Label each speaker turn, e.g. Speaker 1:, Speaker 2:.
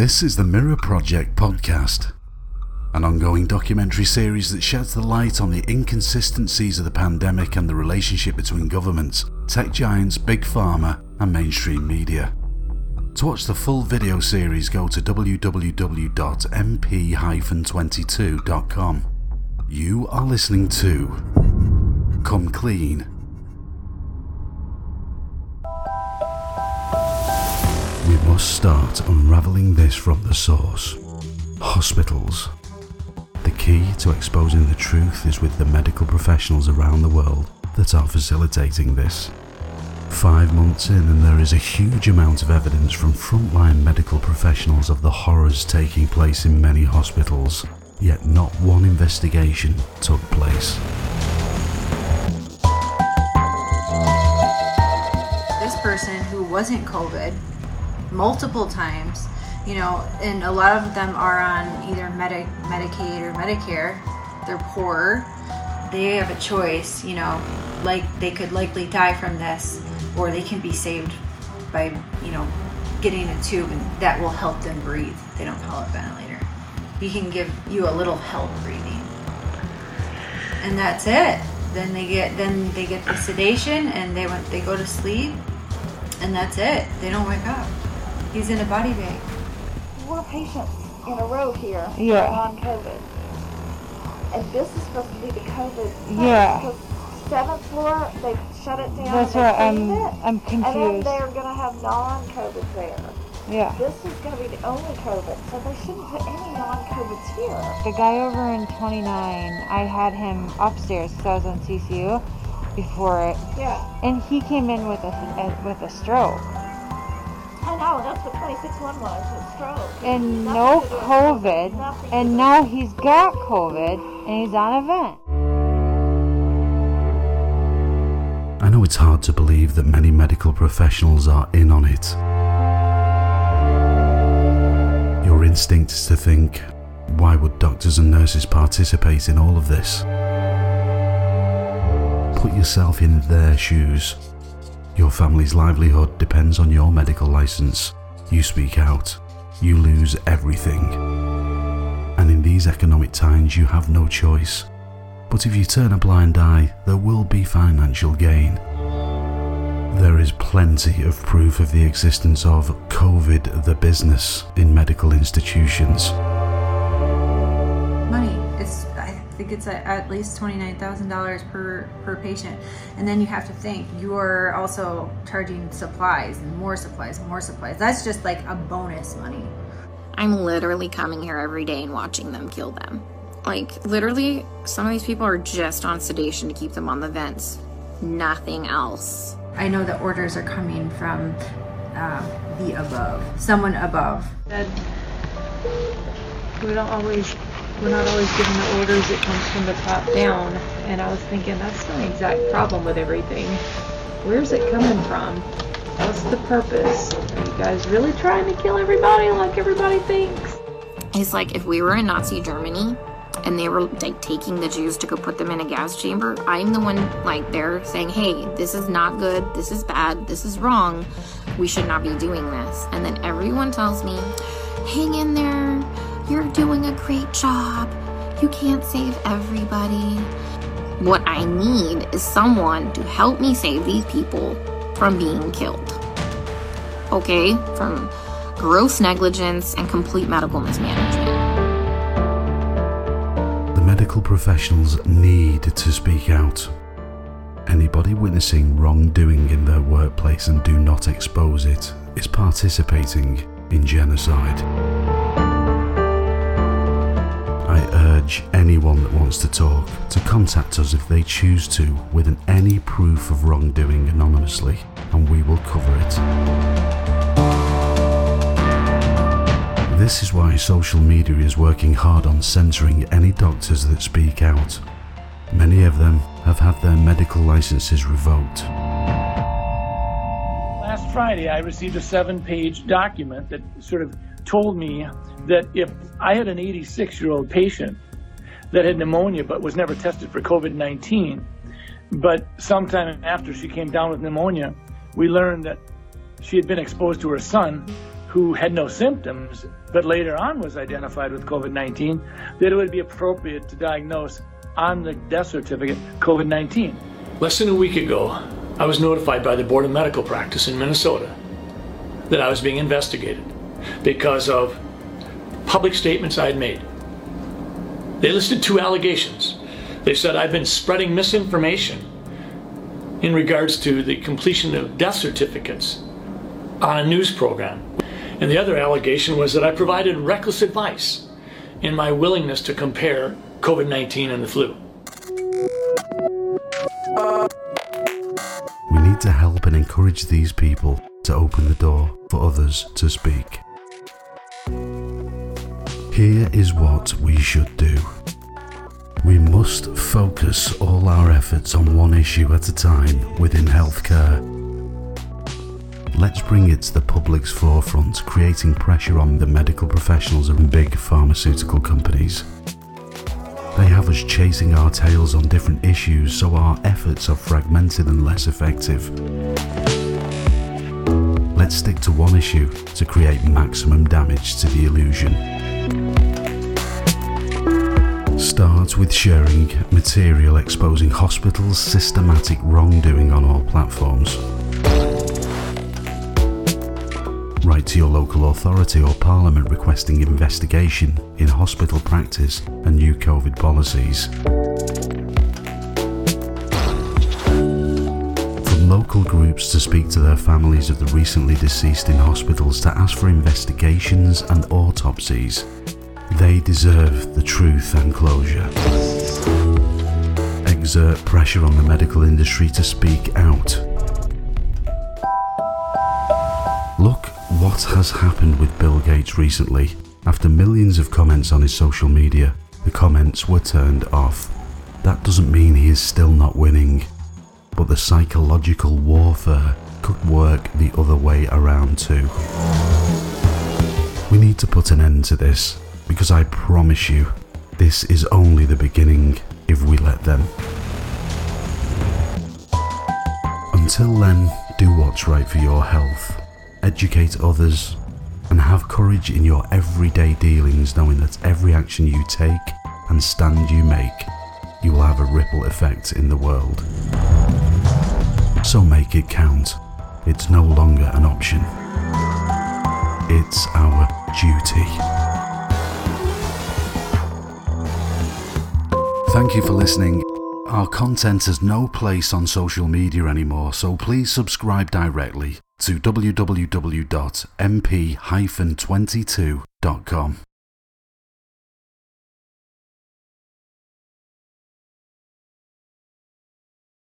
Speaker 1: This is the Mirror Project podcast, an ongoing documentary series that sheds the light on the inconsistencies of the pandemic and the relationship between governments, tech giants, big pharma, and mainstream media. To watch the full video series, go to www.mp-22.com. You are listening to Come Clean. Must start unravelling this from the source. Hospitals. The key to exposing the truth is with the medical professionals around the world that are facilitating this. Five months in, and there is a huge amount of evidence from frontline medical professionals of the horrors taking place in many hospitals, yet not one investigation took place.
Speaker 2: This person who wasn't COVID multiple times, you know, and a lot of them are on either Medi- Medicaid or Medicare. They're poor. They have a choice, you know, like they could likely die from this, or they can be saved by, you know, getting a tube and that will help them breathe. They don't call it ventilator. He can give you a little help breathing. And that's it. Then they get then they get the sedation and they went they go to sleep and that's it. They don't wake up. He's in a body bag.
Speaker 3: Four patients in a row here
Speaker 4: Yeah.
Speaker 3: on COVID. And this is supposed to be the COVID.
Speaker 4: Yeah.
Speaker 3: because Seventh floor, they shut it down.
Speaker 4: That's right, I'm-
Speaker 3: it.
Speaker 4: I'm confused.
Speaker 3: And then they're gonna have non-COVID there.
Speaker 4: Yeah.
Speaker 3: This is gonna be the only COVID, so they shouldn't put any non-COVIDs here.
Speaker 4: The guy over in 29, I had him upstairs because I was on CCU before it,
Speaker 3: Yeah.
Speaker 4: and he came in with a with a stroke
Speaker 3: I know, that's what twenty-six one was, a stroke.
Speaker 4: and
Speaker 3: Nothing
Speaker 4: no
Speaker 3: to do with
Speaker 4: COVID,
Speaker 3: Nothing
Speaker 4: and now he's got COVID and he's on a vent.
Speaker 1: I know it's hard to believe that many medical professionals are in on it. Your instinct is to think, why would doctors and nurses participate in all of this? Put yourself in their shoes. Your family's livelihood depends on your medical license. You speak out, you lose everything. And in these economic times, you have no choice. But if you turn a blind eye, there will be financial gain. There is plenty of proof of the existence of COVID the business in medical institutions.
Speaker 2: Think it's at, at least twenty nine thousand dollars per per patient, and then you have to think you are also charging supplies and more supplies, and more supplies. That's just like a bonus money.
Speaker 5: I'm literally coming here every day and watching them kill them. Like, literally, some of these people are just on sedation to keep them on the vents. Nothing else.
Speaker 2: I know that orders are coming from um, the above, someone above.
Speaker 6: said we don't always we're not always given the orders it comes from the top down. And i was thinking that's the exact problem with everything. Where's it coming from? What's the purpose? Are you guys really trying to kill everybody like everybody thinks?
Speaker 5: It's like if we were in Nazi Germany and they were like taking the Jews to go put them in a gas chamber, I'm the one like there saying, hey, this is not good, this is bad, this is wrong, we should not be doing this. And then everyone tells me, hang in there, you're doing a great job, you can't save everybody. What I need is someone to help me save these people from being killed. Okay? From gross negligence and complete medical mismanagement.
Speaker 1: The medical professionals need to speak out. Anybody witnessing wrongdoing in their workplace and do not expose it is participating in genocide. Anyone that wants to talk to contact us if they choose to with an, any proof of wrongdoing anonymously, and we will cover it. This is why social media is working hard on censoring any doctors that speak out. Many of them have had their medical licenses revoked.
Speaker 7: Last Friday, I received a seven page document that sort of told me that if I had an 86 year old patient that had pneumonia but was never tested for COVID 19, but sometime after she came down with pneumonia, we learned that she had been exposed to her son who had no symptoms but later on was identified with COVID 19, that it would be appropriate to diagnose on the death certificate COVID 19.
Speaker 8: Less than a week ago, I was notified by the Board of Medical Practice in Minnesota that I was being investigated because of public statements I had made. They listed two allegations. They said I've been spreading misinformation in regards to the completion of death certificates on a news program. And the other allegation was that I provided reckless advice in my willingness to compare COVID 19 and the flu.
Speaker 1: We need to help and encourage these people to open the door for others to speak. Here is what we should do. We must focus all our efforts on one issue at a time within healthcare. Let's bring it to the public's forefront, creating pressure on the medical professionals and big pharmaceutical companies. They have us chasing our tails on different issues, so our efforts are fragmented and less effective. Let's stick to one issue to create maximum damage to the illusion. Start with sharing material exposing hospitals' systematic wrongdoing on all platforms. Write to your local authority or parliament requesting investigation in hospital practice and new COVID policies. From local groups to speak to their families of the recently deceased in hospitals to ask for investigations and autopsies. They deserve the truth and closure. Exert pressure on the medical industry to speak out. Look what has happened with Bill Gates recently. After millions of comments on his social media, the comments were turned off. That doesn't mean he is still not winning, but the psychological warfare could work the other way around too. We need to put an end to this because I promise you, this is only the beginning if we let them. Until then, do what's right for your health, educate others, and have courage in your everyday dealings, knowing that every action you take and stand you make, you will have a ripple effect in the world. So make it count. It's no longer an option. It's our duty. Thank you for listening. Our content has no place on social media anymore, so please subscribe directly to www.mp-22.com.